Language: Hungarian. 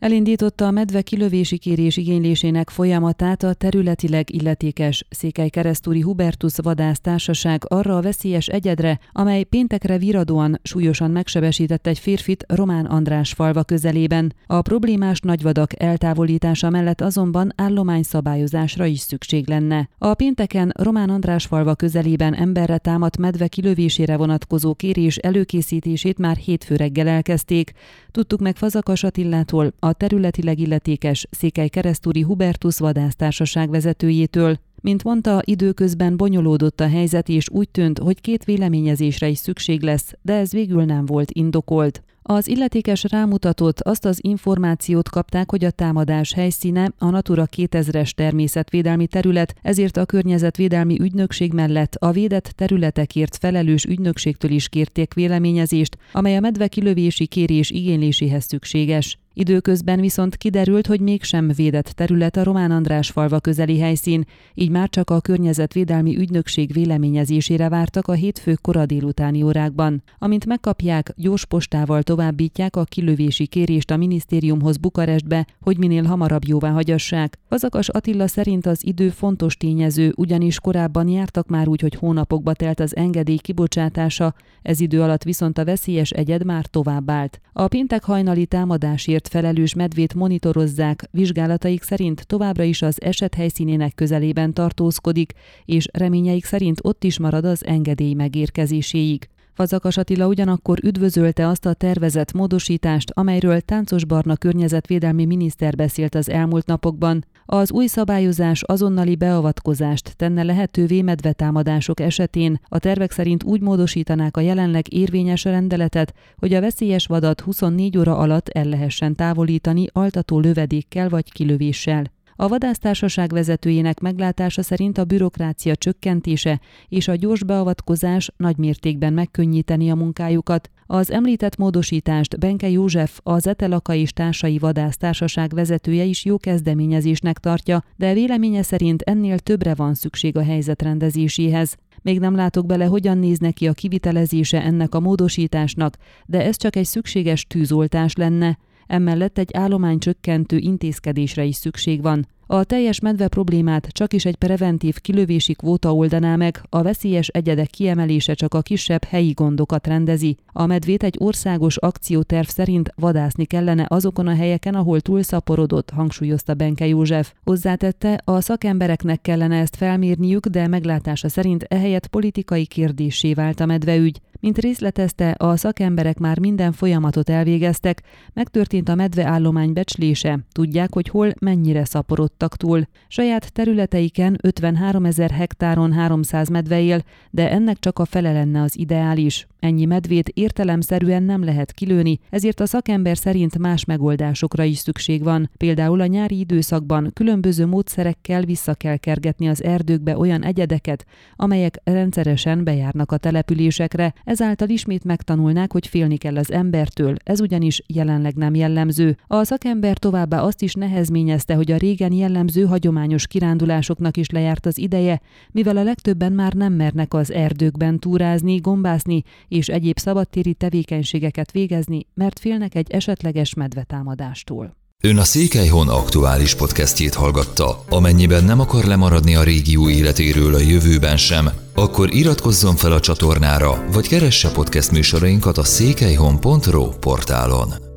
Elindította a medve kilövési kérés igénylésének folyamatát a területileg illetékes Székely Keresztúri Hubertus Vadász Társaság arra a veszélyes egyedre, amely péntekre viradóan súlyosan megsebesített egy férfit Román András falva közelében. A problémás nagyvadak eltávolítása mellett azonban állományszabályozásra is szükség lenne. A pénteken Román András falva közelében emberre támadt medve kilövésére vonatkozó kérés előkészítését már hétfő reggel elkezdték. Tudtuk meg Fazakas Attillától, a területileg illetékes Székely Keresztúri Hubertus vadásztársaság vezetőjétől. Mint mondta, időközben bonyolódott a helyzet, és úgy tűnt, hogy két véleményezésre is szükség lesz, de ez végül nem volt indokolt. Az illetékes rámutatott, azt az információt kapták, hogy a támadás helyszíne a Natura 2000-es természetvédelmi terület, ezért a környezetvédelmi ügynökség mellett a védett területekért felelős ügynökségtől is kérték véleményezést, amely a medvekilövési kérés igényléséhez szükséges. Időközben viszont kiderült, hogy mégsem védett terület a Román András falva közeli helyszín, így már csak a környezetvédelmi ügynökség véleményezésére vártak a hétfő kora délutáni órákban. Amint megkapják, gyors postával továbbítják a kilövési kérést a minisztériumhoz Bukarestbe, hogy minél hamarabb jóvá hagyassák. Fazakas Attila szerint az idő fontos tényező, ugyanis korábban jártak már úgy, hogy hónapokba telt az engedély kibocsátása, ez idő alatt viszont a veszélyes egyed már továbbált. A péntek hajnali támadásért felelős medvét monitorozzák, vizsgálataik szerint továbbra is az eset helyszínének közelében tartózkodik, és reményeik szerint ott is marad az engedély megérkezéséig. Fazakas Attila ugyanakkor üdvözölte azt a tervezett módosítást, amelyről Táncos Barna környezetvédelmi miniszter beszélt az elmúlt napokban. Az új szabályozás azonnali beavatkozást tenne lehetővé medvetámadások esetén, a tervek szerint úgy módosítanák a jelenleg érvényes rendeletet, hogy a veszélyes vadat 24 óra alatt el lehessen távolítani altató lövedékkel vagy kilövéssel. A vadásztársaság vezetőjének meglátása szerint a bürokrácia csökkentése és a gyors beavatkozás nagy mértékben megkönnyíteni a munkájukat. Az említett módosítást Benke József, az Etelaka és társai vadásztársaság vezetője is jó kezdeményezésnek tartja, de véleménye szerint ennél többre van szükség a helyzet rendezéséhez. Még nem látok bele, hogyan néz neki a kivitelezése ennek a módosításnak, de ez csak egy szükséges tűzoltás lenne. Emellett egy állománycsökkentő intézkedésre is szükség van. A teljes medve problémát csak is egy preventív kilövési kvóta oldaná meg, a veszélyes egyedek kiemelése csak a kisebb helyi gondokat rendezi. A medvét egy országos akcióterv szerint vadászni kellene azokon a helyeken, ahol túlszaporodott, hangsúlyozta Benke József. Hozzátette, a szakembereknek kellene ezt felmérniük, de meglátása szerint ehelyett politikai kérdésé vált a medveügy. Mint részletezte, a szakemberek már minden folyamatot elvégeztek, megtörtént a medveállomány becslése, tudják, hogy hol mennyire szaporodtak túl. Saját területeiken 53 ezer hektáron 300 medve él, de ennek csak a fele lenne az ideális. Ennyi medvét értelemszerűen nem lehet kilőni, ezért a szakember szerint más megoldásokra is szükség van. Például a nyári időszakban különböző módszerekkel vissza kell kergetni az erdőkbe olyan egyedeket, amelyek rendszeresen bejárnak a településekre, ezáltal ismét megtanulnák, hogy félni kell az embertől, ez ugyanis jelenleg nem jellemző. A szakember továbbá azt is nehezményezte, hogy a régen jellemző hagyományos kirándulásoknak is lejárt az ideje, mivel a legtöbben már nem mernek az erdőkben túrázni, gombászni és egyéb szabadtéri tevékenységeket végezni, mert félnek egy esetleges medvetámadástól. Ön a Székelyhon aktuális podcastjét hallgatta. Amennyiben nem akar lemaradni a régió életéről a jövőben sem, akkor iratkozzon fel a csatornára, vagy keresse podcast műsorainkat a székelyhon.pro portálon.